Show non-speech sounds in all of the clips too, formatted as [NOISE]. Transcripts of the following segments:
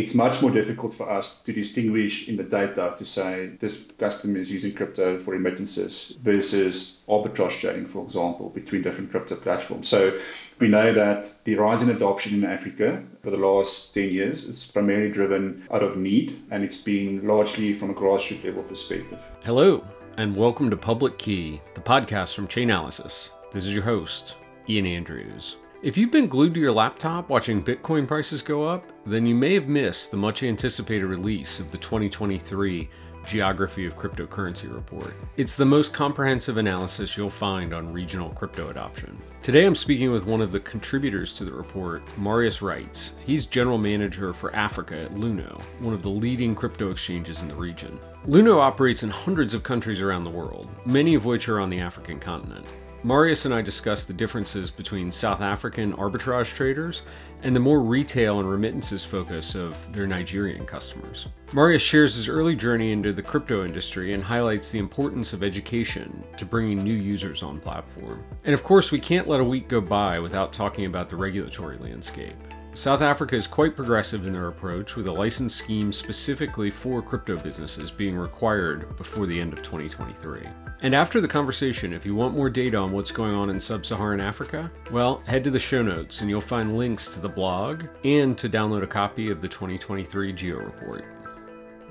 it's much more difficult for us to distinguish in the data to say this customer is using crypto for remittances versus arbitrage trading, for example, between different crypto platforms. So we know that the rise in adoption in Africa for the last 10 years is primarily driven out of need, and it's been largely from a grassroots level perspective. Hello, and welcome to Public Key, the podcast from Chainalysis. This is your host, Ian Andrews. If you've been glued to your laptop watching Bitcoin prices go up, then you may have missed the much anticipated release of the 2023 Geography of Cryptocurrency report. It's the most comprehensive analysis you'll find on regional crypto adoption. Today I'm speaking with one of the contributors to the report, Marius Reitz. He's general manager for Africa at Luno, one of the leading crypto exchanges in the region. Luno operates in hundreds of countries around the world, many of which are on the African continent. Marius and I discussed the differences between South African arbitrage traders and the more retail and remittances focus of their Nigerian customers. Marius shares his early journey into the crypto industry and highlights the importance of education to bringing new users on platform. And of course, we can't let a week go by without talking about the regulatory landscape. South Africa is quite progressive in their approach, with a license scheme specifically for crypto businesses being required before the end of 2023. And after the conversation, if you want more data on what's going on in sub Saharan Africa, well, head to the show notes and you'll find links to the blog and to download a copy of the 2023 Geo Report.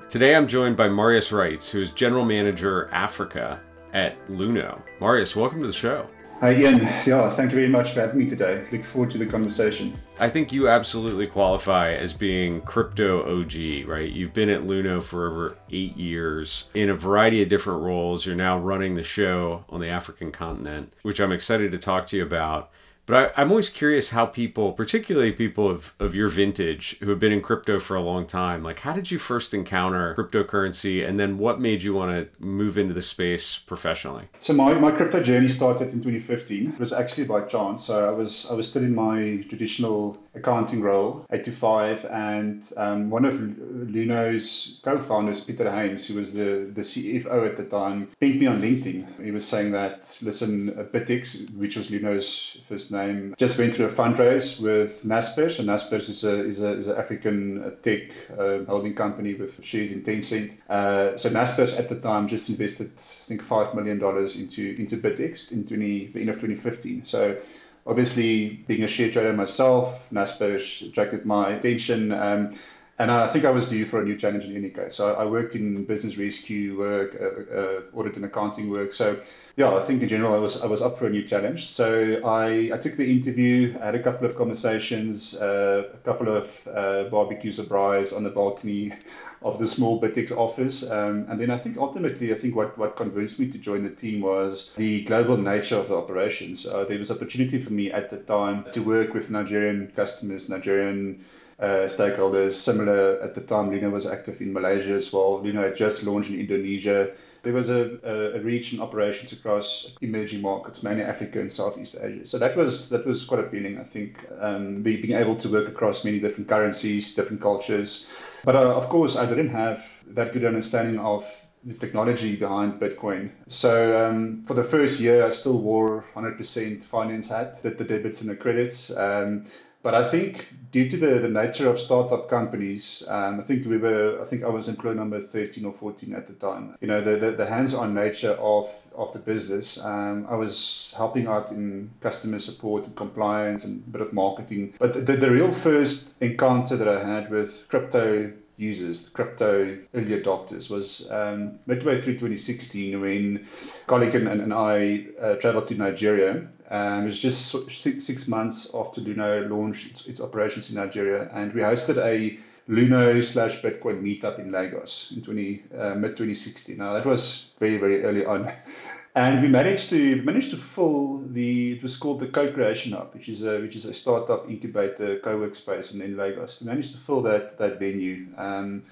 Today I'm joined by Marius Reitz, who is General Manager Africa at Luno. Marius, welcome to the show. Hi, Ian. Yeah, thank you very much for having me today. Look forward to the conversation. I think you absolutely qualify as being crypto OG, right? You've been at Luno for over eight years in a variety of different roles. You're now running the show on the African continent, which I'm excited to talk to you about. But I, am always curious how people, particularly people of, of your vintage who have been in crypto for a long time, like how did you first encounter cryptocurrency and then what made you want to move into the space professionally? So my, my crypto journey started in 2015. It was actually by chance. So I was I was still in my traditional accounting role, 8 to 5, and um, one of Luno's co-founders, Peter Haynes, who was the, the CFO at the time, pinged me on LinkedIn. He was saying that, listen, BitX, which was Luno's first name, name. Just went through a fundraise with Naspers, and Naspers is a is a is an African tech uh, holding company with shares in Tencent. Uh, so Naspers at the time just invested, I think, five million dollars into into BitX in 20, the end of 2015. So obviously, being a share trader myself, Naspers attracted my attention. Um, and I think I was due for a new challenge in any case. So I worked in business rescue work, uh, uh, audit and accounting work. So yeah, I think in general I was I was up for a new challenge. So I, I took the interview, had a couple of conversations, uh, a couple of uh, barbecues or braais on the balcony of the small BitX office, um, and then I think ultimately I think what what convinced me to join the team was the global nature of the operations. Uh, there was opportunity for me at the time to work with Nigerian customers, Nigerian stakeholders. Similar at the time, Luno was active in Malaysia as well. Luno had just launched in Indonesia. There was a, a, in operations across emerging markets, mainly Africa and Southeast Asia. So that was that was quite appealing, I think, um, being able to work across many different currencies, different cultures. But uh, of course, I didn't have that good understanding of the technology behind Bitcoin. So um, for the first year, I still wore 100% finance hat, did the debits and the credits. Um, but I think due to the, the nature of startup companies, um, I think we were, I think I was employee number 13 or 14 at the time. You know, the, the, the hands-on nature of, of the business. Um, I was helping out in customer support and compliance and a bit of marketing. But the, the real first encounter that I had with crypto users, the crypto early adopters, was um, midway through 2016 when colleague and, and I uh, traveled to Nigeria. Um, it was just six, six months after Luno launched its, its operations in Nigeria, and we hosted a Luno slash Bitcoin meetup in Lagos in 20, uh, mid 2016. Now that was very very early on, [LAUGHS] and we managed to managed to fill the it was called the Co-Creation Hub, which is a which is a startup incubator co-work space in, in Lagos. We managed to fill that that venue. Um,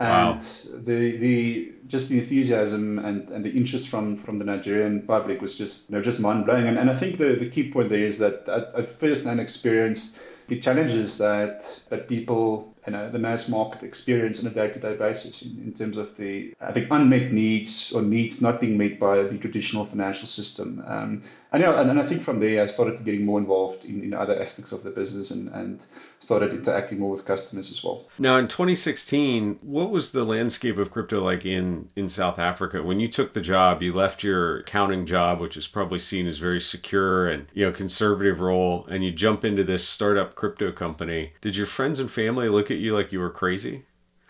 and wow. the the just the enthusiasm and, and the interest from from the Nigerian public was just you know just mind blowing. And, and I think the, the key point there is that at, at first hand experience the challenges that that people you know, the mass market experience on a day-to-day basis in, in terms of the I think unmet needs or needs not being met by the traditional financial system. Um, and, you know, and, and I think from there I started getting more involved in, in other aspects of the business and, and started interacting more with customers as well. Now, in 2016, what was the landscape of crypto like in in South Africa when you took the job? You left your accounting job, which is probably seen as very secure and you know conservative role, and you jump into this startup crypto company. Did your friends and family look at you like you were crazy?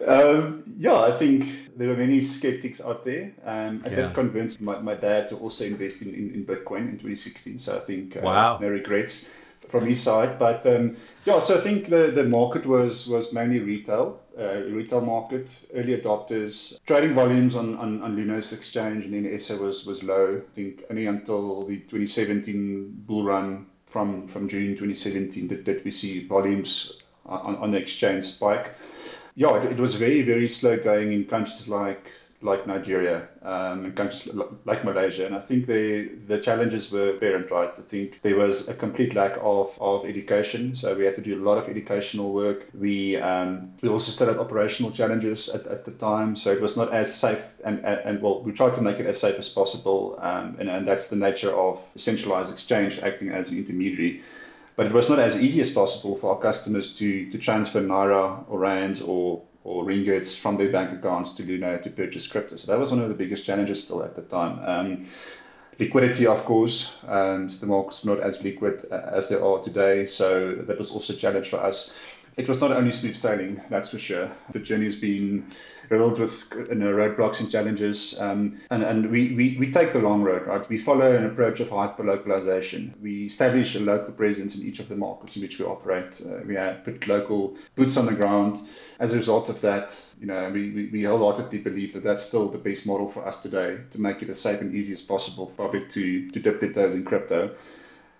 Um, yeah, I think there were many skeptics out there. Um, I yeah. did convince my, my dad to also invest in, in, in Bitcoin in 2016. So I think uh, wow. no regrets from his side. But um, yeah, so I think the, the market was was mainly retail, uh, retail market, early adopters. Trading volumes on, on, on Lunos exchange and then SA was, was low. I think only until the 2017 bull run from, from June 2017 did, did we see volumes on, on the exchange spike. Yeah, it, it was very, very slow going in countries like like Nigeria um, and countries like Malaysia. And I think the the challenges were apparent, right? I think there was a complete lack of, of education. So we had to do a lot of educational work. We um, we also still had operational challenges at, at the time. So it was not as safe and, and, and well, we tried to make it as safe as possible. Um, and, and that's the nature of centralized exchange acting as an intermediary. But it was not as easy as possible for our customers to, to transfer Naira or Rands or or ringgits from their bank accounts to Luno to purchase crypto. So that was one of the biggest challenges still at the time. Um, liquidity, of course, and the markets not as liquid uh, as they are today. So that was also a challenge for us. It was not only smooth sailing, that's for sure. The journey has been riddled with you know, roadblocks and challenges. Um, and and we, we, we take the long road, right? We follow an approach of hyper-localization. We establish a local presence in each of the markets in which we operate. Uh, we have put local boots on the ground. As a result of that, you know, we, we, we wholeheartedly believe that that's still the best model for us today to make it as safe and easy as possible for public to, to dip their toes in crypto.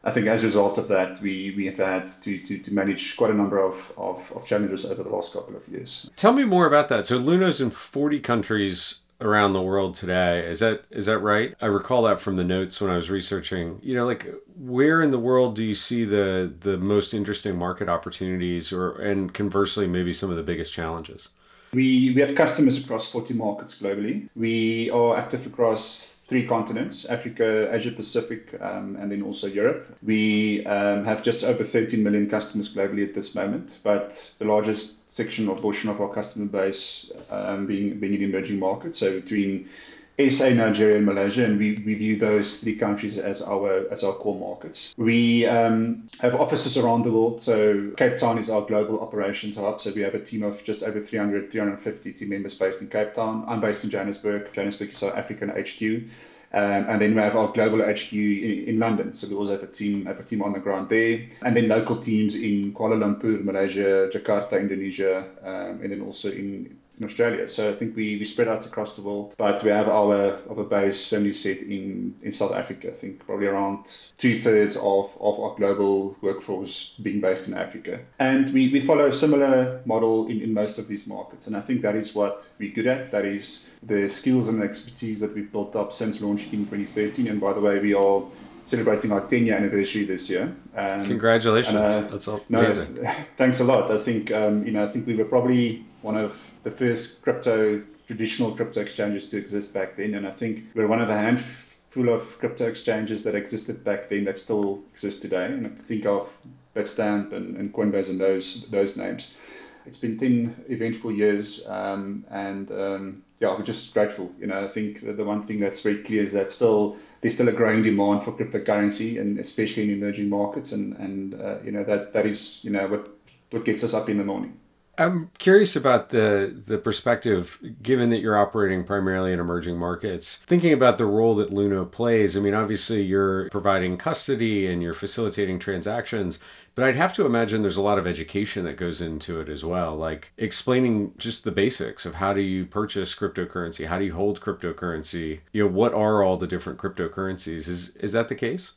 I think as a result of that, we, we have had to, to, to manage quite a number of, of, of, challenges over the last couple of years. Tell me more about that. So Luno's in 40 countries around the world today. Is that is that right? I recall that from the notes when I was researching. You know, like where in the world do you see the the most interesting market opportunities or and conversely maybe some of the biggest challenges? We we have customers across 40 markets globally. We are active across three continents Africa, Asia Pacific, um, and then also Europe. We um, have just over 13 million customers globally at this moment, but the largest section or portion of our customer base um, being, being in emerging markets. So between SA, Nigeria, and Malaysia, and we, we view those three countries as our as our core markets. We um, have offices around the world. So Cape Town is our global operations hub. So we have a team of just over 300, 350 team members based in Cape Town. I'm based in Johannesburg. Johannesburg is our African HQ. Um, and then we have our global HQ in, in, London. So we also have a team have a team on the ground there, and then local teams in Kuala Lumpur, Malaysia, Jakarta, Indonesia, um, and then also in in Australia. So I think we, we spread out across the world, but we have our our base firmly set in, in South Africa. I think probably around two thirds of, of our global workforce being based in Africa. And we, we follow a similar model in, in most of these markets. And I think that is what we're good at. That is the skills and expertise that we've built up since launching in 2013. And by the way, we are celebrating our 10 year anniversary this year. Um, Congratulations! And, uh, That's amazing. No, [LAUGHS] thanks a lot. I think um, you know I think we were probably one of the first crypto traditional crypto exchanges to exist back then, and I think we're one of the handful of crypto exchanges that existed back then that still exist today. And I think of Bitstamp and, and Coinbase and those those names. It's been ten eventful years, um, and um, yeah, we're just grateful. You know, I think the one thing that's very clear is that still there's still a growing demand for cryptocurrency, and especially in emerging markets, and and uh, you know that that is you know what what gets us up in the morning. I'm curious about the the perspective, given that you're operating primarily in emerging markets. Thinking about the role that Luno plays. I mean, obviously you're providing custody and you're facilitating transactions, but I'd have to imagine there's a lot of education that goes into it as well, like explaining just the basics of how do you purchase cryptocurrency, how do you hold cryptocurrency, you know, what are all the different cryptocurrencies? Is is that the case?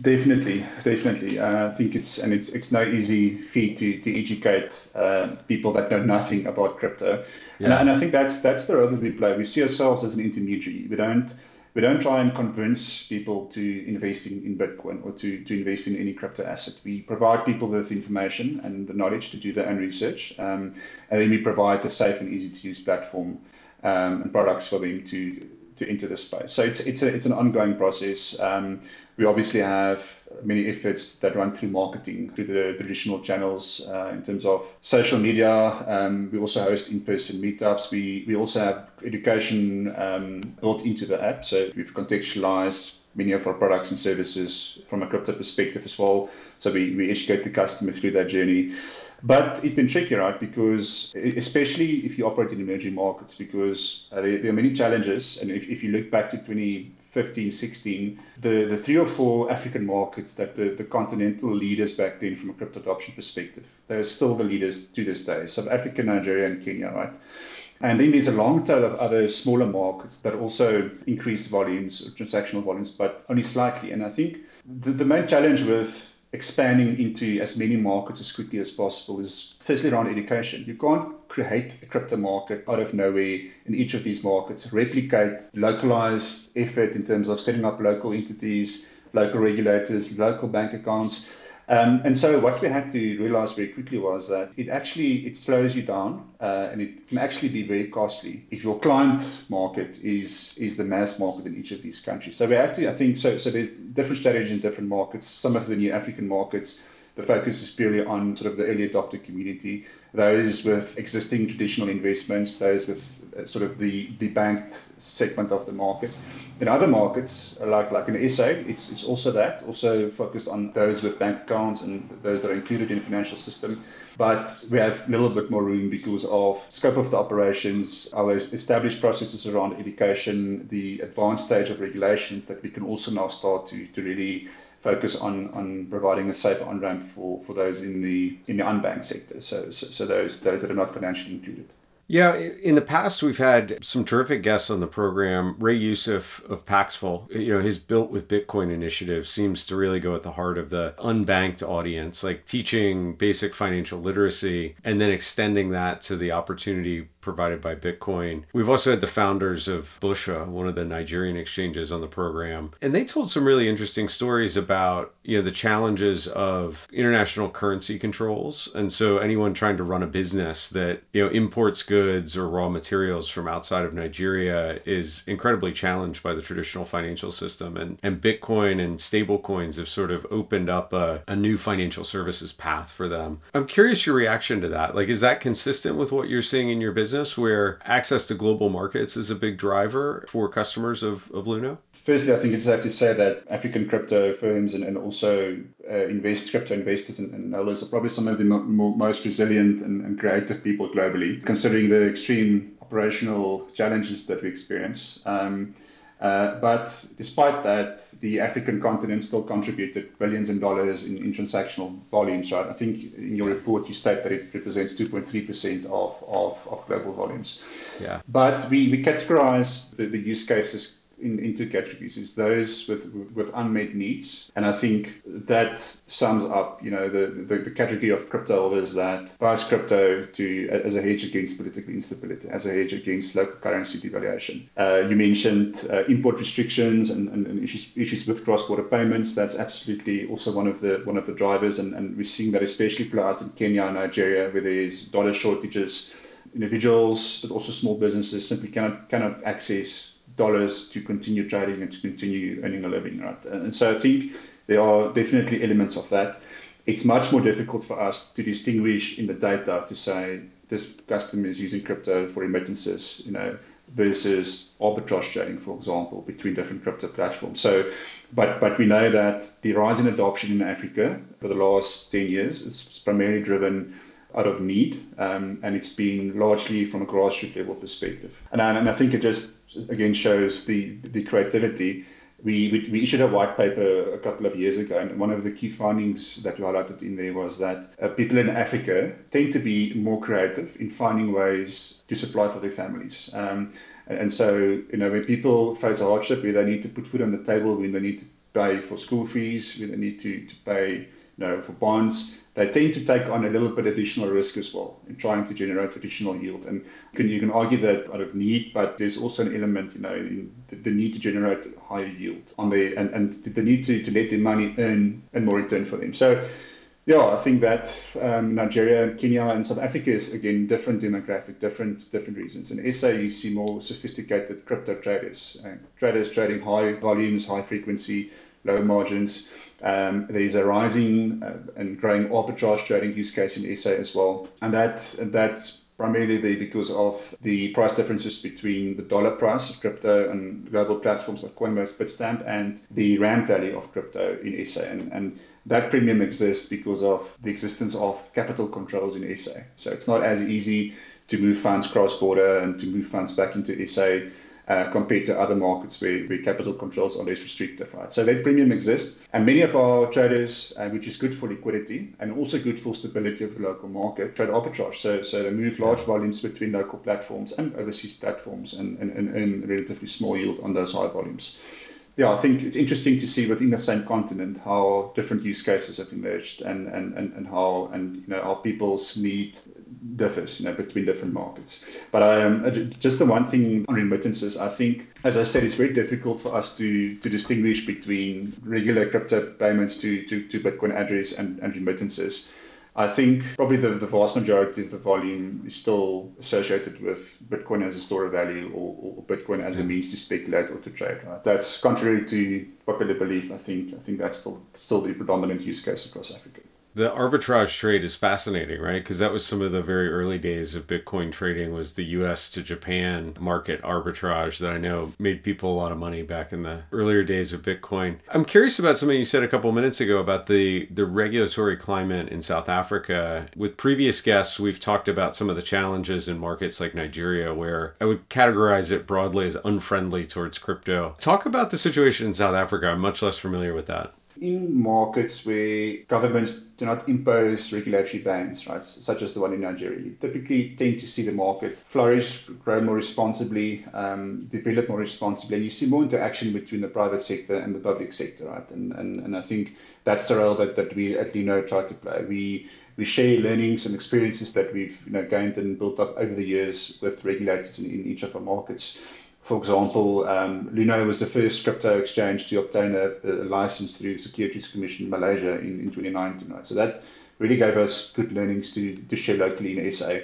Definitely, definitely. Uh, I think it's and it's it's no easy feat to to educate uh, people that know nothing about crypto, yeah. and, and I think that's that's the role that we play. We see ourselves as an intermediary. We don't we don't try and convince people to invest in, in Bitcoin or to, to invest in any crypto asset. We provide people with information and the knowledge to do their own research. Um, and then we provide the safe and easy to use platform um, and products for them to, to enter the space. So it's, it's, a, it's an ongoing process. Um, we obviously have many efforts that run through marketing, through the traditional channels uh, in terms of social media. Um, we also host in-person meetups. We, we also have education um, built into the app. So we've contextualized many of our products and services from a crypto perspective as well. So we, we educate the customer through that journey. But it's been tricky, right? Because especially if you operate in emerging markets, because uh, there, there, are many challenges. And if, if you look back to 2015, 16, the, the three or four African markets that the, the continental leaders back then from a crypto adoption perspective, they're still the leaders to this day. South Africa, Nigeria, and Kenya, right? And then there's a long tail of other smaller markets that also increase volumes, transactional volumes, but only slightly. And I think the, the main challenge with expanding into as many markets as quickly as possible is firstly around education. You can't create a crypto market out of nowhere in each of these markets, replicate localized effort in terms of setting up local entities, local regulators, local bank accounts um, and so what we had to realize very quickly was that it actually it slows you down uh, and it can actually be very costly if your client market is is the mass market in each of these countries. So we have to, I think, so so there's different strategies in different markets. Some of the new African markets, the focus is purely on sort of the early adopter community. Those with existing traditional investments, those with Uh, sort of the banked segment of the market. In other markets, uh, like like in SA, it's, it's also that, also focused on those with bank accounts and those that are included in the financial system. But we have a little bit more room because of scope of the operations, our established processes around education, the advanced stage of regulations that we can also now start to, to really focus on, on providing a safer on ramp for, for those in the in the unbanked sector. So, so, so those those that are not financially included. Yeah, in the past we've had some terrific guests on the program. Ray Youssef of Paxful, you know, his Built with Bitcoin initiative seems to really go at the heart of the unbanked audience, like teaching basic financial literacy and then extending that to the opportunity provided by Bitcoin. We've also had the founders of Busha, one of the Nigerian exchanges, on the program, and they told some really interesting stories about you know the challenges of international currency controls, and so anyone trying to run a business that you know imports goods or raw materials from outside of Nigeria is incredibly challenged by the traditional financial system, and and Bitcoin and stable coins have sort of opened up a, a new financial services path for them. I'm curious your reaction to that. Like, is that consistent with what you're seeing in your business? Business where access to global markets is a big driver for customers of, of Luno? Firstly, I think it's safe to say that African crypto firms and, and also uh, invest crypto investors and, and are probably some of the mo- most resilient and, and creative people globally, considering the extreme operational challenges that we experience. Um, Uh, but despite that, the African continent still contributed billions in dollars in, in, transactional volumes, right? I think in your report you state that it represents 2.3% of, of, of global volumes. Yeah. But we, we categorize the use cases in, into categories is those with with unmet needs, and I think that sums up, you know, the, the, the category of crypto holders that buys crypto to as a hedge against political instability, as a hedge against local currency devaluation. Uh, you mentioned uh, import restrictions and, and, and, issues issues with cross-border payments. That's absolutely also one of the one of the drivers, and, and we're seeing that especially play out in Kenya and Nigeria, where there's dollar shortages individuals, but also small businesses simply cannot cannot access dollars to continue trading and to continue earning a living, right? And so I think there are definitely elements of that. It's much more difficult for us to distinguish in the data to say this customer is using crypto for remittances, you know, versus arbitrage trading, for example, between different crypto platforms. So, but but we know that the rise in adoption in Africa for the last 10 years is primarily driven out of need, um, and it's been largely from a grassroots level perspective. And, and I think it just again shows the the creativity. We, we, we, issued a white paper a couple of years ago, and one of the key findings that we highlighted in there was that uh, people in Africa tend to be more creative in finding ways to supply for their families. Um, and, and so, you know, when people face a hardship where they need to put food on the table, when they need to pay for school fees, when they need to, to pay you you know, for bonds, they tend to take on a little bit additional risk as well in trying to generate additional yield. And you can, you can argue that out of need, but there's also an element, you know, in the, the need to generate higher yield on the and, and the need to, to let their money earn and more return for them. So yeah, I think that um, Nigeria Kenya and South Africa is again different demographic, different different reasons. In SA, you see more sophisticated crypto traders, uh, traders trading high volumes, high frequency, low margins. Um, there's a rising uh, and growing arbitrage trading use case in SA as well, and that that's primarily there because of the price differences between the dollar price of crypto and global platforms like Coinbase, Bitstamp, and the rand value of crypto in SA. And, and that premium exists because of the existence of capital controls in SA. So it's not as easy to move funds cross border and to move funds back into SA uh, compared to other markets where, where capital controls are less restrictive, right? So that premium exists, and many of our traders, uh, which is good for liquidity and also good for stability of the local market, trade arbitrage. So, so they move large volumes between local platforms and overseas platforms and, and, and earn relatively small yield on those high volumes yeah, I think it's interesting to see within the same continent how different use cases have emerged and, and, and, and how and you know how people's need differs you know between different markets. But um, just the one thing on remittances, I think as I said, it's very difficult for us to to distinguish between regular crypto payments to to, to Bitcoin address and, and remittances. I think probably the, the vast majority of the volume is still associated with Bitcoin as a store of value or, or Bitcoin as a means to speculate or to trade. Right? That's contrary to popular belief. I think I think that's still still the predominant use case across Africa. The arbitrage trade is fascinating, right? Because that was some of the very early days of Bitcoin trading was the US to Japan market arbitrage that I know made people a lot of money back in the earlier days of Bitcoin. I'm curious about something you said a couple minutes ago about the the regulatory climate in South Africa. With previous guests, we've talked about some of the challenges in markets like Nigeria where I would categorize it broadly as unfriendly towards crypto. Talk about the situation in South Africa. I'm much less familiar with that in markets where governments do not impose regulatory bans, right, such as the one in Nigeria, you typically tend to see the market flourish, grow more responsibly, um, develop more responsibly, and you see more interaction between the private sector and the public sector, right? And and, and I think that's the role that, that we at Luno try to play. We we share learnings and experiences that we've you know gained and built up over the years with regulators in, in each of our markets. For example, um, Luno was the first crypto exchange to obtain a, a license through the Securities Commission in Malaysia in, in 2019. Right? So that really gave us good learnings to, to share locally in SA.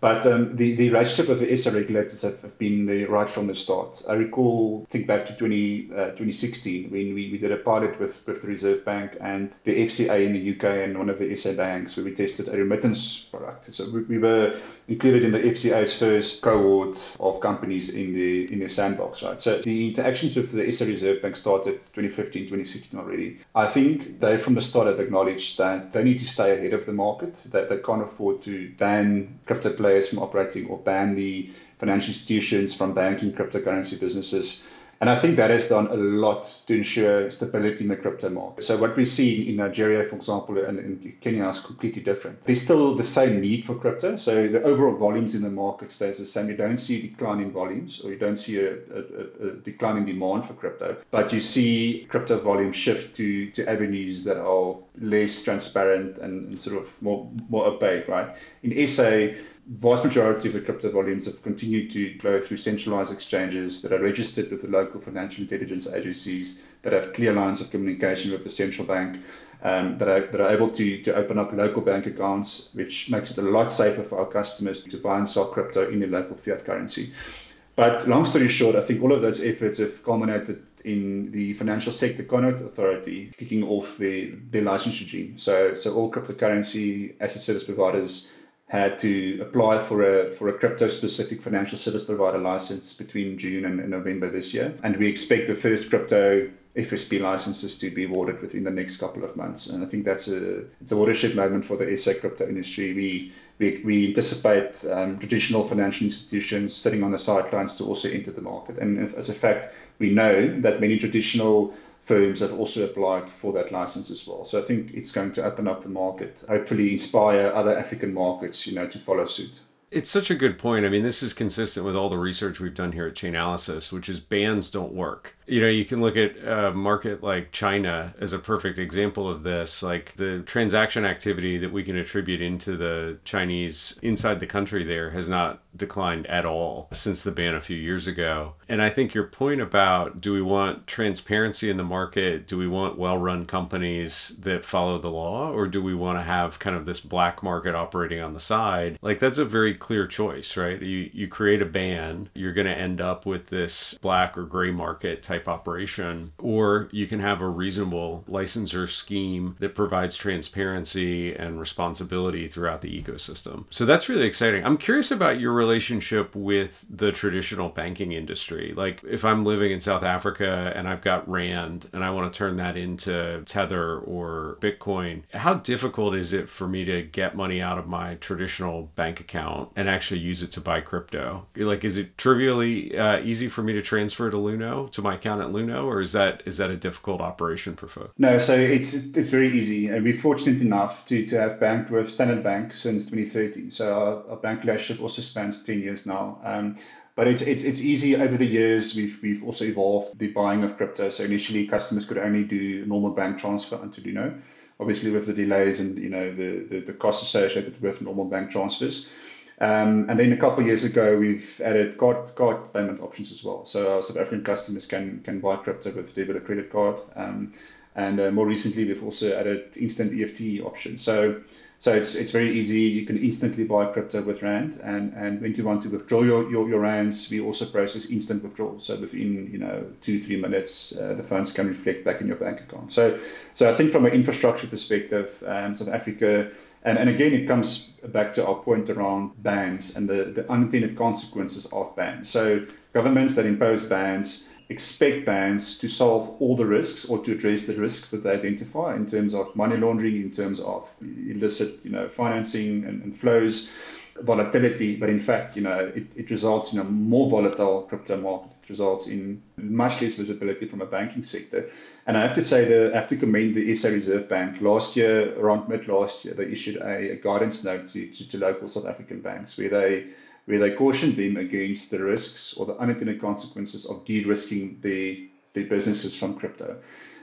But um, the, the relationship with the SA regulators have, have, been there right from the start. I recall, think back to 20, uh, 2016 when we, we did a pilot with, with the Reserve Bank and the FCA in the UK and one of the SA banks where we tested a remittance product. So we, we were included in the FCA's first cohort of companies in the in the sandbox, right? So the interactions with the SA Reserve Bank started 2015, 2016 already. I think they from the start have acknowledged that they need to stay ahead of the market, that they can't afford to ban crypto players from operating or ban the financial institutions from banking cryptocurrency businesses. And I think that has done a lot to ensure stability in the crypto market. So what we see in Nigeria, for example, and in Kenya is completely different. There's still the same need for crypto. So the overall volumes in the market stays the same. You don't see a decline in volumes or you don't see a, a, a decline in demand for crypto, but you see crypto volumes shift to, to avenues that are less transparent and, and sort of more, more opaque, right? In SA, vast majority of the crypto volumes have continued to flow through centralized exchanges that are registered with the local financial intelligence agencies that have clear lines of communication with the central bank, um, that, are, that are able to, to open up local bank accounts, which makes it a lot safer for our customers to buy and sell crypto in the local fiat currency. But long story short, I think all of those efforts have culminated in the Financial Sector Conduct Authority kicking off their, their license regime. So, so all cryptocurrency asset service providers had to apply for a for a crypto specific financial service provider license between June and, and, November this year, and we expect the first crypto FSP licenses to be awarded within the next couple of months. And I think that's a it's a watershed moment for the SA crypto industry. We we, we anticipate um, traditional financial institutions sitting on the sidelines to also enter the market. And as a fact, we know that many traditional firms have also applied for that license as well. So I think it's going to open up the market, hopefully inspire other African markets, you know, to follow suit. It's such a good point. I mean, this is consistent with all the research we've done here at Chainalysis, which is bans don't work. You know, you can look at a market like China as a perfect example of this. Like the transaction activity that we can attribute into the Chinese inside the country there has not declined at all since the ban a few years ago. And I think your point about do we want transparency in the market? Do we want well run companies that follow the law? Or do we want to have kind of this black market operating on the side? Like that's a very clear choice, right? You, you create a ban, you're going to end up with this black or gray market type operation. Or you can have a reasonable licensor scheme that provides transparency and responsibility throughout the ecosystem. So that's really exciting. I'm curious about your relationship with the traditional banking industry. Like if I'm living in South Africa and I've got Rand and I want to turn that into Tether or Bitcoin, how difficult is it for me to get money out of my traditional bank account and actually use it to buy crypto? Like, is it trivially uh, easy for me to transfer to Luno to my account at Luno, or is that is that a difficult operation for folks? No, so it's it's very easy, and we're fortunate enough to, to have banked with Standard Bank since 2013. So our, our bank relationship also spans 10 years now. Um, but it's, it's, it's easy over the years. We've, we've also evolved the buying of crypto. So initially, customers could only do normal bank transfer onto Luno. Obviously, with the delays and you know the, the, the costs associated with normal bank transfers. Um, and then a couple of years ago, we've added card, card payment options as well. So our South African customers can, can buy crypto with debit or credit card. Um, and uh, more recently, we've also added instant EFT options. So so it's it's very easy. You can instantly buy crypto with Rand, and, and when you want to withdraw your, your, your Rands, we also process instant withdrawal. So within you know two three minutes, uh, the funds can reflect back in your bank account. So so I think from an infrastructure perspective, um, South Africa, and, and again it comes back to our point around bans and the, the unintended consequences of bans. So governments that impose bans expect bans to solve all the risks or to address the risks that they identify in terms of money laundering, in terms of illicit, you know, financing and, and flows, volatility. But in fact, you know, it, it results in a more volatile crypto market. It results in much less visibility from a banking sector. And I have to say that I have to commend the SA Reserve Bank. Last year, around mid last year, they issued a, a guidance note to, to, to local South African banks where they where they cautioned them against the risks or the unintended consequences of de-risking their, their businesses from crypto.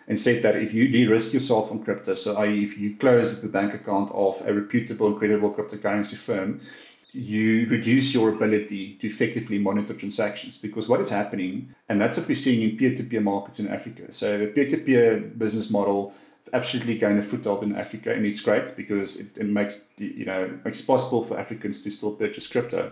And said that if you de-risk yourself from crypto, so i.e. if you close the bank account of a reputable and credible cryptocurrency firm, you reduce your ability to effectively monitor transactions because what is happening, and that's what we're seeing in peer-to-peer markets in Africa. So the peer-to-peer business model absolutely gain a foothold in Africa, and it's great because it, it makes you know makes possible for Africans to still purchase crypto.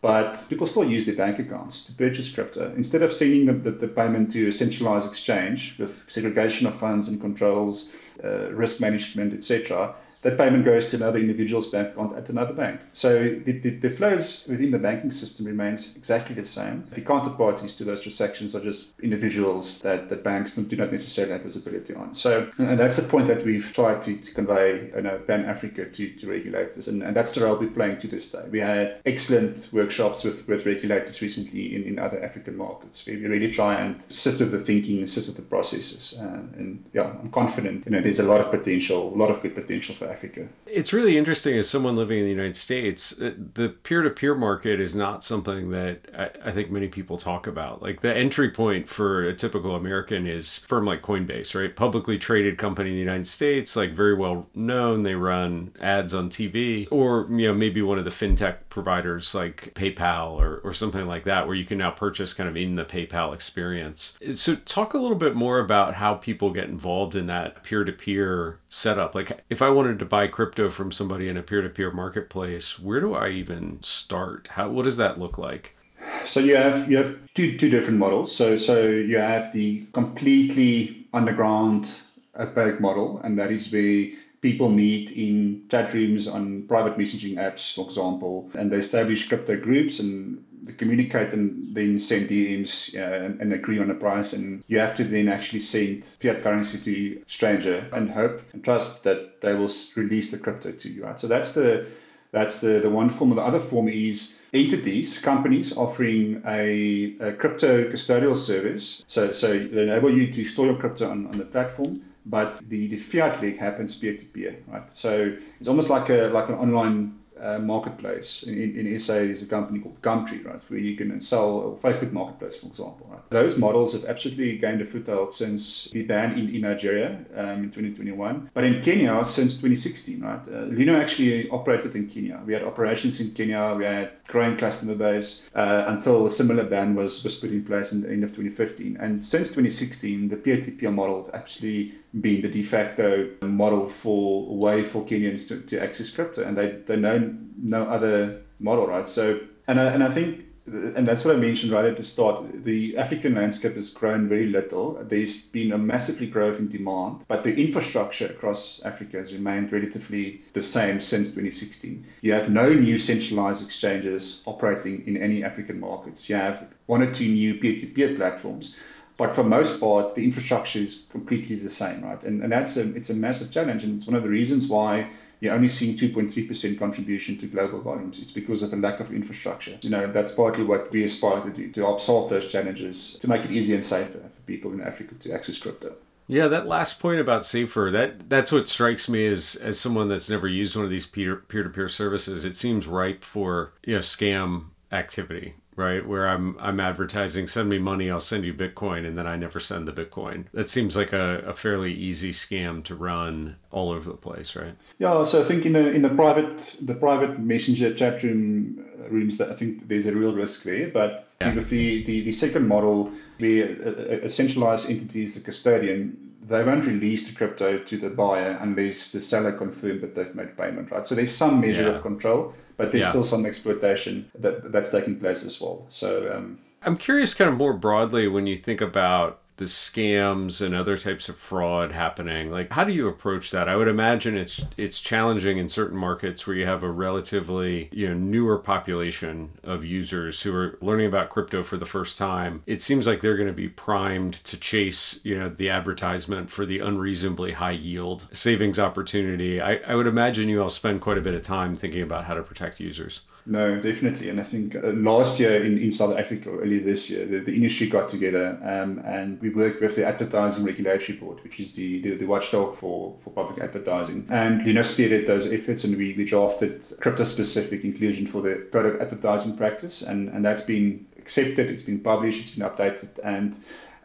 But people still use their bank accounts to purchase crypto. Instead of sending the, the, the payment to a centralized exchange with segregation of funds and controls, uh, risk management, etc., that payment goes to another individual's bank account at another bank. So the, the, the, flows within the banking system remains exactly the same. The counterparties to those transactions are just individuals that, that banks do not necessarily have visibility on. So and that's the point that we've tried to, to convey you know, Pan Africa to, to regulators. And, and that's the role we're playing to this day. We had excellent workshops with, with regulators recently in, in other African markets we really try and assist with the thinking, assist with the processes. Uh, and yeah, I'm confident you know, there's a lot of potential, a lot of good potential for Africa. It's really interesting as someone living in the United States, uh, the peer to peer market is not something that I, I, think many people talk about. Like the entry point for a typical American is firm like Coinbase, right? Publicly traded company in the United States, like very well known. They run ads on TV, or you know maybe one of the fintech providers like PayPal or, or something like that, where you can now purchase kind of in the PayPal experience. So talk a little bit more about how people get involved in that peer to peer setup. Like if I wanted to buy crypto from somebody in a peer-to-peer marketplace, where do I even start? How what does that look like? So you have you have two two different models. So so you have the completely underground opaque model, and that is where people meet in chat rooms on private messaging apps, for example, and they establish crypto groups and communicate and then send DMs uh, and, and, agree on a price. And you have to then actually send fiat currency to stranger and hope and trust that they will release the crypto to you. Right. So that's the that's the, the one form. The other form is entities, companies offering a, a crypto custodial service. So, so they enable you to store your crypto on, on the platform but the, the fiat leg happens peer to peer, right? So it's almost like a like an online uh, marketplace in, in SA is a company called Gumtree, right, where you can sell Facebook Marketplace, for example. Right? Those models have absolutely gained a foothold since we banned in, in Nigeria um, in 2021, but in Kenya since 2016. Right, uh, Luno actually operated in Kenya. We had operations in Kenya. We had growing customer base uh, until a similar ban was was put in place in the end of 2015. And since 2016, the peer-to-peer model actually been the de facto model for way for Kenyans to, to access crypto, and they, they know no other model, right? So, and I, and I think, and that's what I mentioned right at the start. The African landscape has grown very little. There's been a massively growth in demand, but the infrastructure across Africa has remained relatively the same since 2016. You have no new centralized exchanges operating in any African markets. You have one or two new peer-to-peer platforms but for most part, the infrastructure is completely the same, right? And, and that's a, it's a massive challenge. And it's one of the reasons why you're only seeing 2.3% contribution to global volumes. It's because of a lack of infrastructure. You know, that's partly what we aspire to do, to solve those challenges, to make it easier and safer for people in Africa to access crypto. Yeah, that last point about safer, that that's what strikes me as as someone that's never used one of these peer peer to peer services. It seems ripe for, you know, scam activity right? Where I'm I'm advertising, send me money, I'll send you Bitcoin, and then I never send the Bitcoin. That seems like a, a fairly easy scam to run all over the place, right? Yeah, so I think in the in the private the private messenger chat room uh, rooms, that I think there's a real risk there. But yeah. with the, the the second model, where a, a centralized entity is the custodian, they won't release the crypto to the buyer unless the seller confirmed that they've made payment, right? So there's some measure yeah. of control but there's yeah. still some exploitation that that's taking place as well. So um, I'm curious, kind of more broadly, when you think about the scams and other types of fraud happening. Like how do you approach that? I would imagine it's it's challenging in certain markets where you have a relatively you know newer population of users who are learning about crypto for the first time. It seems like they're going to be primed to chase you know the advertisement for the unreasonably high yield savings opportunity. I, I would imagine you all spend quite a bit of time thinking about how to protect users no, definitely. And I think uh, last year in, in South Africa, or earlier this year, the, the industry got together um, and we worked with the Advertising Regulatory Board, which is the, the, the watchdog for, for public advertising. And you know, spearheaded those efforts and we, we drafted crypto specific inclusion for the code of advertising practice. And, and that's been accepted, it's been published, it's been updated. And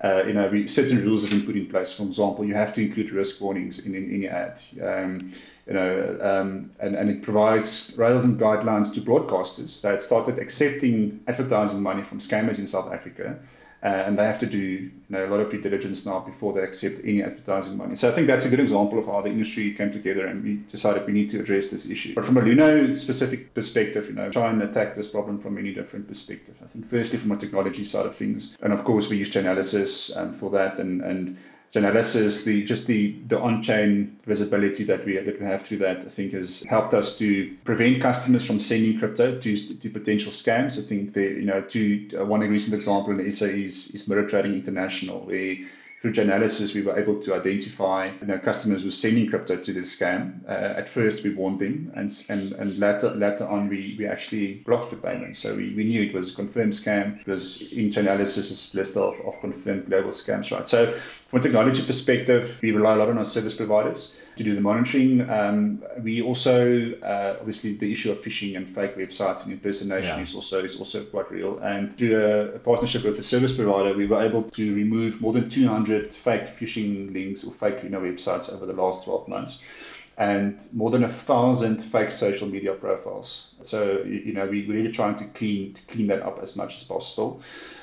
you know, certain rules have been put in place. For example, you have to include risk warnings in, in any ad. Um, you know, um, and, and it provides rails and guidelines to broadcasters that started accepting advertising money from scammers in South Africa. Uh, and they have to do you know, a lot of due diligence now before they accept any advertising money. So I think that's a good example of how the industry came together and we decided we need to address this issue. But from a Luno specific perspective, you know, try and attack this problem from many different perspectives. I think firstly from a technology side of things, and of course we use Chainalysis um, for that, and and Chainalysis, the just the the on-chain visibility that we that we have through that, I think has helped us to prevent customers from sending crypto to to potential scams. I think the you know to uh, one recent example in SA is is Mirror Trading International, where through Chainalysis, we were able to identify you know, customers were sending crypto to this scam. Uh, at first, we warned them, and and, and later later on, we, we actually blocked the payment. So we, we knew it was a confirmed scam. It was in Chainalysis' list of, of confirmed global scams, right? So from a technology perspective, we rely a lot on our service providers to do the monitoring. Um, we also, uh, obviously, the issue of phishing and fake websites and impersonation yeah. is also is also quite real. And through a, a, partnership with a service provider, we were able to remove more than 200 fake phishing links or fake know, websites over the last 12 months. And more than a thousand fake social media profiles. So you know we, we're really trying to clean to clean that up as much as possible.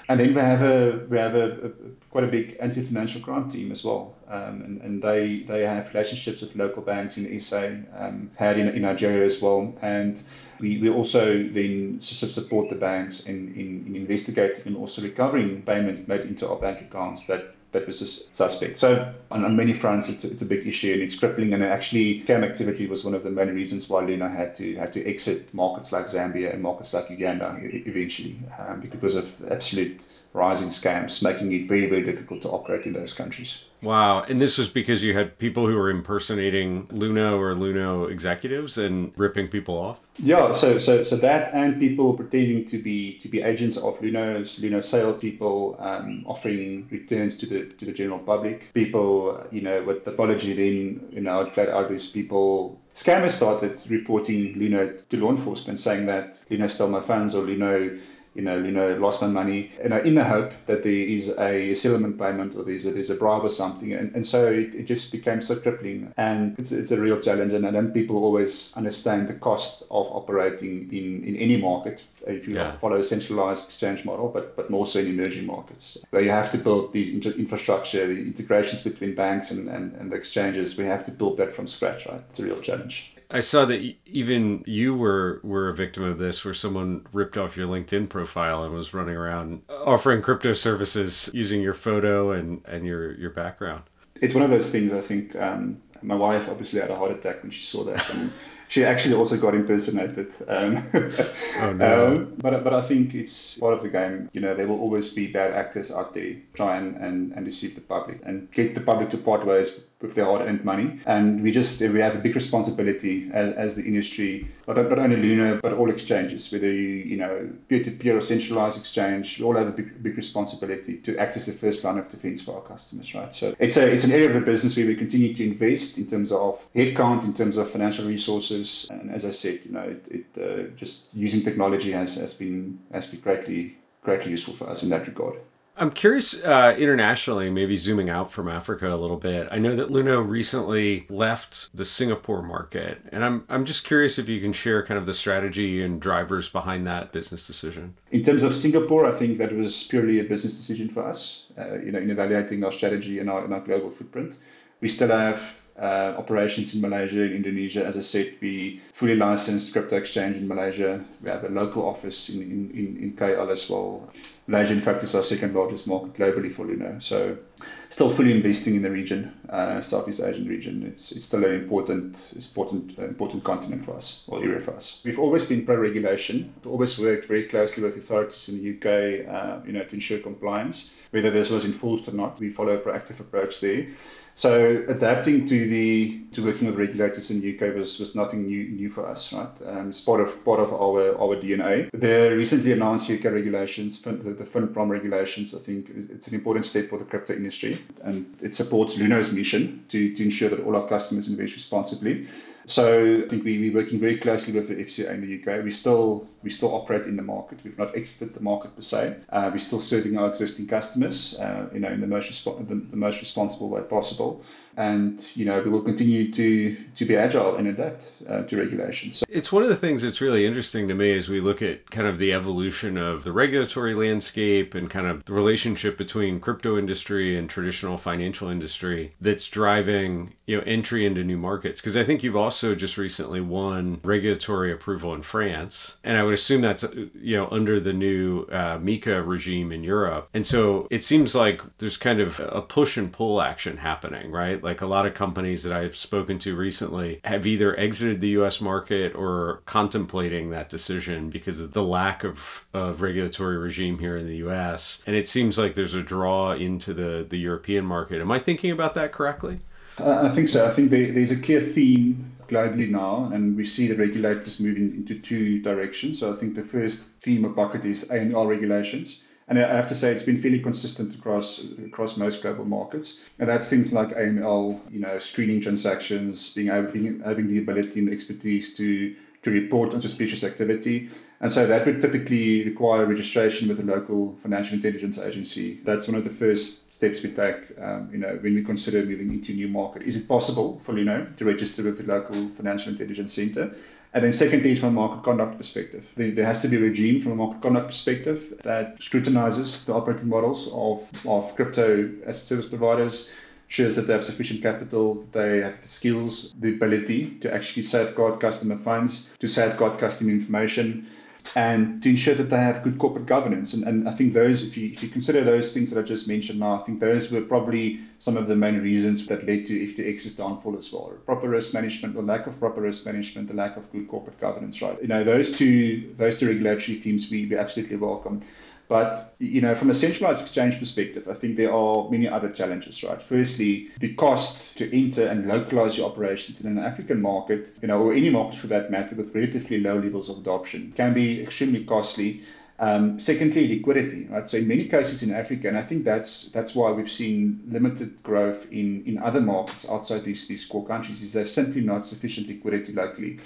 And then we have a we have a, a quite a big anti-financial crime team as well, um, and, and they they have relationships with local banks in SA, um, had in, in Nigeria as well, and we, we also then sort support the banks in, in, in investigating and also recovering payments made into our bank accounts that that was a suspect. So on, on many fronts, it's a, it's a big issue and it's crippling. And actually, scam activity was one of the main reasons why Luno had to had to exit markets like Zambia and markets like Uganda eventually um, because of absolute rising scams, making it very very difficult to operate in those countries. Wow. And this was because you had people who were impersonating Luno or Luno executives and ripping people off? Yeah, so so so that and people pretending to be to be agents of Luno's Luno sale people um, offering returns to the to the general public. People, you know, with apology then, you know, flat out is people scammers started reporting Luno to law enforcement, saying that Luno stole my funds or Luno you know, you know, lost my money, you know, in the hope that there is a settlement payment or there's a, there's a bribe or something. And, and so it, it just became so crippling. And it's, it's a real challenge. And, and then people always understand the cost of operating in, in any market if you yeah. follow a centralized exchange model, but, but more so in emerging markets, where you have to build the infrastructure, the integrations between banks and, and, and the exchanges. We have to build that from scratch, right? It's a real challenge. I saw that even you were were a victim of this, where someone ripped off your LinkedIn profile and was running around offering crypto services using your photo and and your your background. It's one of those things. I think um, my wife obviously had a heart attack when she saw that. And, she actually also got impersonated. Um, [LAUGHS] oh, no. um, but but I think it's part of the game. You know, there will always be bad actors out there try and, and, and deceive the public and get the public to part ways with their hard-earned money. And we just we have a big responsibility as, as the industry, not, not only Luno but all exchanges, whether you you know peer-to-peer or centralized exchange, we all have a big big responsibility to act as the first line of defense for our customers, right? So it's a it's an area of the business where we continue to invest in terms of headcount, in terms of financial resources, and as I said, you know, it, it uh, just using technology has has been has been greatly greatly useful for us in that regard. I'm curious uh, internationally, maybe zooming out from Africa a little bit. I know that Luno recently left the Singapore market, and I'm I'm just curious if you can share kind of the strategy and drivers behind that business decision. In terms of Singapore, I think that was purely a business decision for us. Uh, you know, in evaluating our strategy and our, and our global footprint, we still have uh, operations in Malaysia and Indonesia. As I said, we fully licensed crypto exchange in Malaysia. We have a local office in, in, in, KL as well. Malaysia, in fact, is our second largest market globally for Luno. So, still fully investing in the region, uh, Southeast Asian region. It's, it's still an important, important, important continent for us, or area for us. We've always been pro-regulation. We've always worked very closely with authorities in the UK, uh, you know, to ensure compliance. Whether this was enforced or not, we follow a proactive approach there. So adapting to the to working with regulators in the UK was, was nothing new new for us, right? Um, it's part of part of our our DNA. The recently announced UK regulations, the, the FinProm regulations, I think it's an important step for the crypto industry, and it supports Luno's mission to, to ensure that all our customers invest responsibly. So I think we, we're working very closely with the FCA in the UK. We still we still operate in the market. We've not exited the market per se. Uh, we're still serving our existing customers, uh, you know, in the most resp- the, the most responsible way possible and you know we will continue to to be agile and adapt uh, to regulations. So it's one of the things that's really interesting to me as we look at kind of the evolution of the regulatory landscape and kind of the relationship between crypto industry and traditional financial industry that's driving you know entry into new markets. Because I think you've also just recently won regulatory approval in France. And I would assume that's you know under the new uh, MiCA regime in Europe. And so it seems like there's kind of a push and pull action happening right right? Like a lot of companies that I've spoken to recently have either exited the US market or contemplating that decision because of the lack of, of regulatory regime here in the US. And it seems like there's a draw into the, the European market. Am I thinking about that correctly? I think so. I think there, there's a clear theme globally now, and we see the regulators moving into two directions. So I think the first theme of bucket is AML regulations and I have to say it's been fairly consistent across across most global markets. And that's things like AML, you know, screening transactions, being being, having the ability and expertise to to report on suspicious activity. And so that would typically require registration with a local financial intelligence agency. That's one of the first steps we take, um, you know, when we consider moving into a new market. Is it possible for Luno to register with the local financial intelligence center? And then secondly, is from a market conduct perspective, there, has to be a regime from a market conduct perspective that scrutinizes the operating models of, of crypto as service providers, ensures that they have sufficient capital, they have the skills, the ability to actually safeguard customer funds, to safeguard customer information, and to ensure that they have good corporate governance. And, and I think those, if you, if you consider those things that I just mentioned now, I think those were probably some of the main reasons that led to FTX's downfall as well. Proper risk management or lack of proper risk management, the lack of good corporate governance, right? You know, those two, those two regulatory themes we, we absolutely welcome. But you know, from a centralized exchange perspective, I think there are many other challenges, right? Firstly, the cost to enter and localize your operations in an African market, you know, or any market for that matter, with relatively low levels of adoption, can be extremely costly. Um, secondly, liquidity, right? So in many cases in Africa, and I think that's that's why we've seen limited growth in, in other markets outside these, these core countries, is there's simply not sufficient liquidity locally.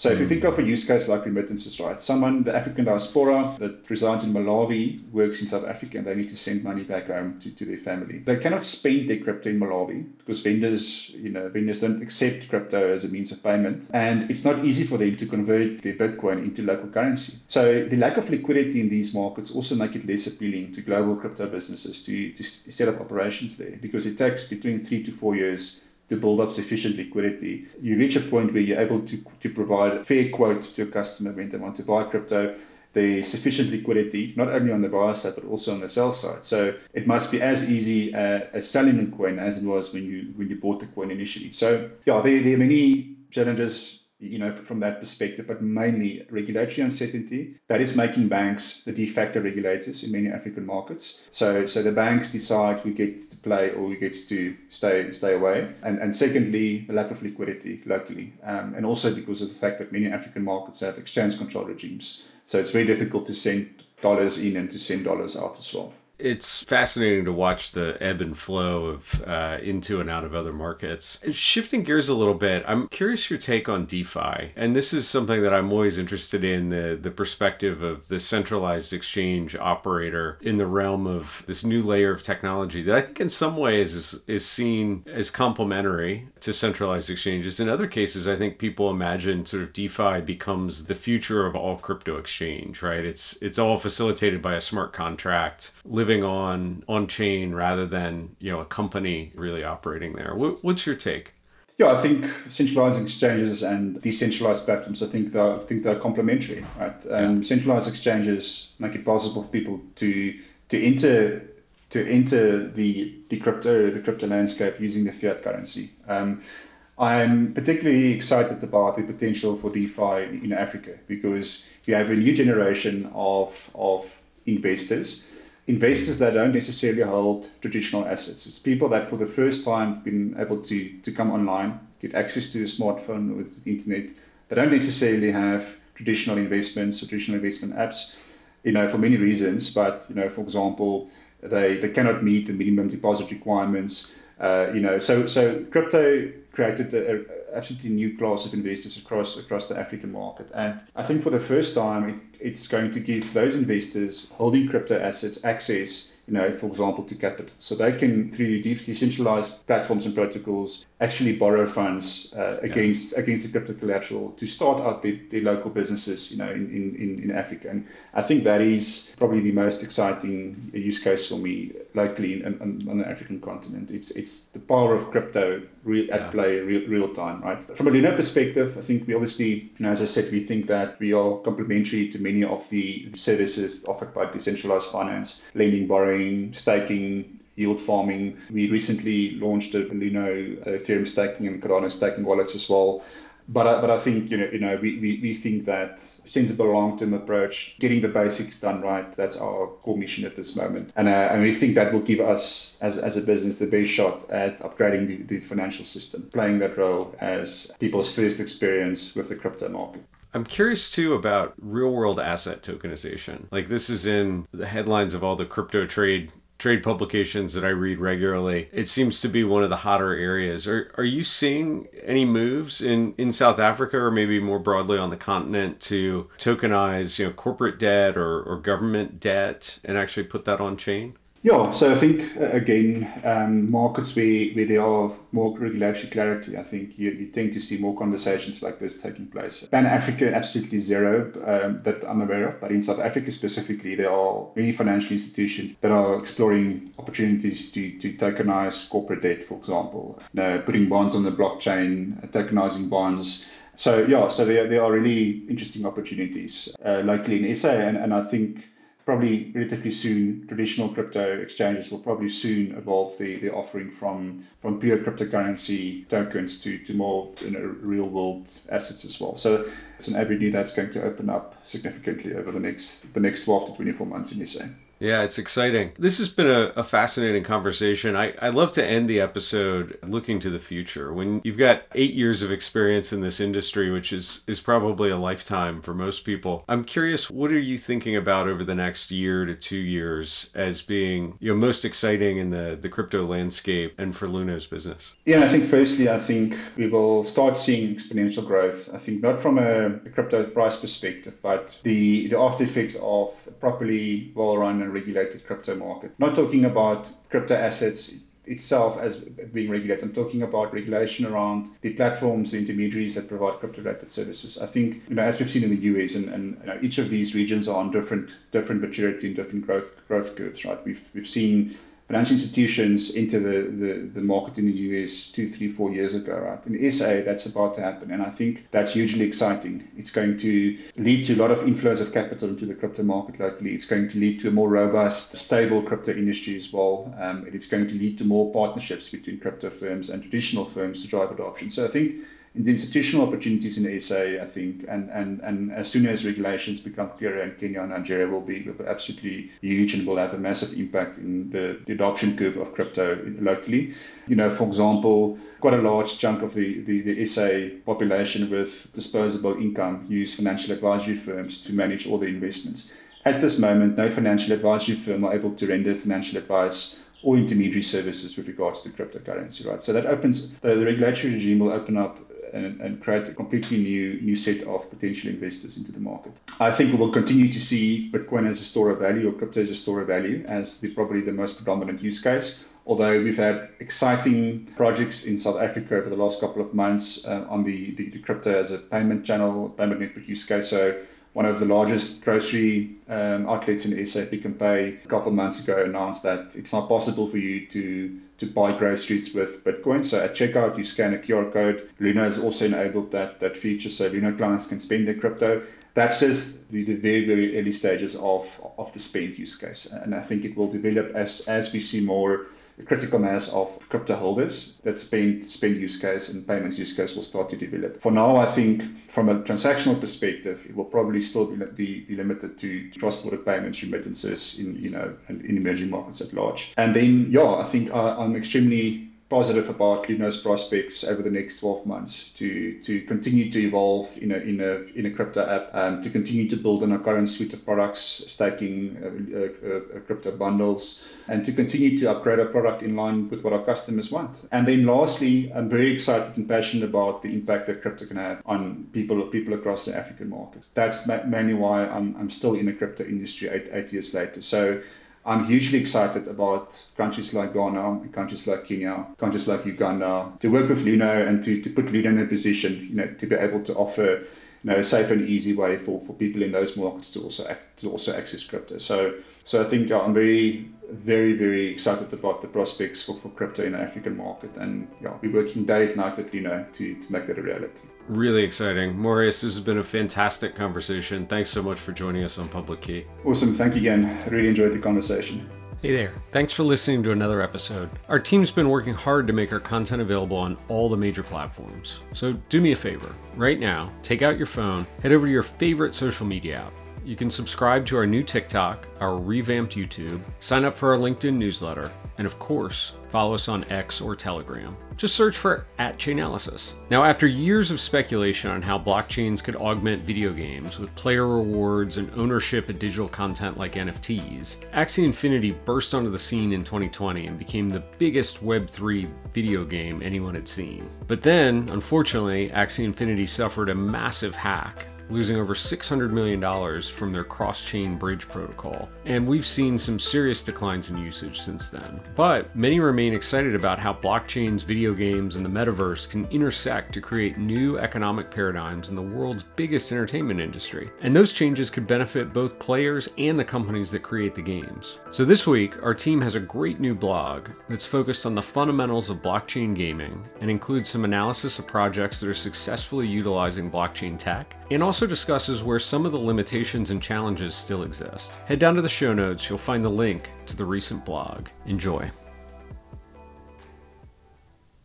So if you hmm. think of a use case like remittances, right? Someone, the African diaspora that resides in Malawi, works in South Africa, and they need to send money back home to, to their family. They cannot spend their crypto in Malawi because vendors, you know, vendors don't accept crypto as a means of payment, and it's not easy for them to convert their Bitcoin into local currency. So the lack of liquidity in these markets also make it less appealing to global crypto businesses to, to set up operations there because it takes between three to four years to build up sufficient liquidity. You reach a point where you're able to, to provide a fair quote to a customer when they want to buy crypto. There's sufficient liquidity, not only on the buyer side, but also on the sell side. So it must be as easy uh, as selling a coin as it was when you when you bought the coin initially. So yeah, there, there are many challenges you know, from that perspective, but mainly regulatory uncertainty that is making banks the de facto regulators in many African markets. So, so the banks decide who gets to play or who gets to stay stay away. And, and secondly, the lack of liquidity locally, um, and also because of the fact that many African markets have exchange control regimes. So it's very difficult to send dollars in and to send dollars out as well it's fascinating to watch the ebb and flow of uh, into and out of other markets. Shifting gears a little bit, I'm curious your take on DeFi, and this is something that I'm always interested in the the perspective of the centralized exchange operator in the realm of this new layer of technology that I think in some ways is is seen as complementary to centralized exchanges. In other cases, I think people imagine sort of DeFi becomes the future of all crypto exchange, right? It's it's all facilitated by a smart contract living on on chain rather than you know a company really operating there. What, what's your take? Yeah, I think centralized exchanges and decentralized platforms, I think they're, I think they're complementary, right? Um. Centralized exchanges make it possible for people to to enter to enter the the crypto the crypto landscape using the fiat currency. Um, I'm particularly excited about the potential for DeFi in Africa because we have a new generation of of investors investors that don't necessarily hold traditional assets. It's people that for the first time have been able to, to come online, get access to a smartphone with the internet. They don't necessarily have traditional investments or traditional investment apps, you know, for many reasons. But, you know, for example, they, they cannot meet the minimum deposit requirements. Uh, you know, so so crypto created a absolutely new class of investors across across the African market, and I think for the first time, it, it's going to give those investors holding crypto assets access you know, for example, to capital. So they can, through decentralized platforms and protocols, actually borrow funds uh, against yeah. against the crypto collateral to start out their, their local businesses, you know, in, in, in Africa. And I think that is probably the most exciting use case for me locally in, in, on the African continent. It's it's the power of crypto real, at yeah. play real, real time, right? From a Luno perspective, I think we obviously, you know, as I said, we think that we are complementary to many of the services offered by decentralized finance, lending, borrowing staking, yield farming. We recently launched a Luno Ethereum staking and Cardano staking wallets as well. But I, but I think you know you know we, we, we think that sensible long term approach, getting the basics done right, that's our core mission at this moment, and uh, and we think that will give us as, as a business the best shot at upgrading the, the financial system, playing that role as people's first experience with the crypto market. I'm curious too about real world asset tokenization. Like this is in the headlines of all the crypto trade trade publications that I read regularly. It seems to be one of the hotter areas. Are are you seeing any moves in in South Africa or maybe more broadly on the continent to tokenize, you know, corporate debt or, or government debt and actually put that on chain? Yeah, so I think uh, again, um, markets where, where there are more regulatory clarity, I think you, you tend to see more conversations like this taking place. Pan Africa, absolutely zero um, that I'm aware of, but in South Africa specifically, there are many financial institutions that are exploring opportunities to, to tokenize corporate debt, for example, you know, putting bonds on the blockchain, tokenizing bonds. So yeah, so there, there are really interesting opportunities uh, locally in SA, and, and I think probably relatively soon, traditional crypto exchanges will probably soon evolve the, the offering from, from pure cryptocurrency tokens to, to more you know, real world assets as well. So it's an avenue that's going to open up significantly over the next the next 12 to 24 months in SA. Yeah, it's exciting. This has been a, a, fascinating conversation. I, I love to end the episode looking to the future. When you've got eight years of experience in this industry, which is, is probably a lifetime for most people, I'm curious, what are you thinking about over the next year to two years as being you know most exciting in the, the crypto landscape and for Luno's business? Yeah, I think firstly, I think we will start seeing exponential growth. I think not from a, crypto price perspective, but the, the after effects of properly well run regulated crypto market. Not talking about crypto assets itself as being regulated. I'm talking about regulation around the platforms, the intermediaries that provide crypto-related services. I think, you know, as we've seen in the US, and, and you know, each of these regions are on different different maturity and different growth growth curves, right? We've we've seen financial institutions into the, the, the market in the US two, three, four years ago, right? In SA, that's about to happen. And I think that's hugely exciting. It's going to lead to a lot of inflows of capital into the crypto market locally. It's going to lead to a more robust, stable crypto industry as well. Um, and it's going to lead to more partnerships between crypto firms and traditional firms to drive adoption. So I think in the institutional opportunities in SA, I think, and, and, and as soon as regulations become clearer in Kenya and Nigeria will be, absolutely huge and will have a massive impact in the, the adoption curve of crypto locally. You know, for example, quite a large chunk of the, the, the SA population with disposable income use financial advisory firms to manage all the investments. At this moment, no financial advisory firm are able to render financial advice or intermediary services with regards to cryptocurrency, right? So that opens the, the regulatory regime will open up and, and create a completely new new set of potential investors into the market. I think we will continue to see Bitcoin as a store of value or crypto as a store of value as the probably the most predominant use case. Although we've had exciting projects in South Africa over the last couple of months uh, on the, the, the crypto as a payment channel, payment network use case. So one of the largest grocery um, outlets in SA, Pick n Pay, a couple of months ago announced that it's not possible for you to to buy groceries with Bitcoin. So at checkout, you scan a QR code. Luno has also enabled that that feature, so Luno clients can spend their crypto. That's just the, the very very early stages of of the spend use case, and I think it will develop as as we see more critical mass of crypto holders that spend spend use case and payments use case will start to develop. For now, I think from a transactional perspective, it will probably still be, be, be limited to cross-border payments, remittances in you know in, in emerging markets at large. And then yeah, I think I, I'm extremely positive about Luno's prospects over the next 12 months to to continue to evolve in a in a in a crypto app, um, to continue to build on our current suite of products, staking, uh, uh, uh, crypto bundles, and to continue to upgrade our product in line with what our customers want. And then lastly, I'm very excited and passionate about the impact that crypto can have on people people across the African market. That's mainly why I'm I'm still in the crypto industry eight eight years later. So I'm hugely excited about countries like Ghana, and countries like Kenya, countries like Uganda, to work with Luno and to, to put Luno in a position, you know, to be able to offer, you know, a safe and easy way for, for people in those markets to also to also access crypto. So so I think I'm very very, very excited about the prospects for, for crypto in the African market. And yeah, we're working day and night at Luno to, to make that a reality. Really exciting. Marius, this has been a fantastic conversation. Thanks so much for joining us on Public Key. Awesome. Thank you again. I really enjoyed the conversation. Hey there. Thanks for listening to another episode. Our team's been working hard to make our content available on all the major platforms. So do me a favor. Right now, take out your phone, head over to your favorite social media app you can subscribe to our new TikTok, our revamped YouTube, sign up for our LinkedIn newsletter, and of course, follow us on X or Telegram. Just search for at Chainalysis. Now, after years of speculation on how blockchains could augment video games with player rewards and ownership of digital content like NFTs, Axie Infinity burst onto the scene in 2020 and became the biggest Web3 video game anyone had seen. But then, unfortunately, Axie Infinity suffered a massive hack losing over $600 million from their cross chain bridge protocol. And we've seen some serious declines in usage since then. But many remain excited about how blockchains, video games, and the metaverse can intersect to create new economic paradigms in the world's biggest entertainment industry. And those changes could benefit both players and the companies that create the games. So this week, our team has a great new blog that's focused on the fundamentals of blockchain gaming and includes some analysis of projects that are successfully utilizing blockchain tech and also discusses where some of the limitations and challenges still exist. Head down to the show notes, you'll find the link to the recent blog. Enjoy.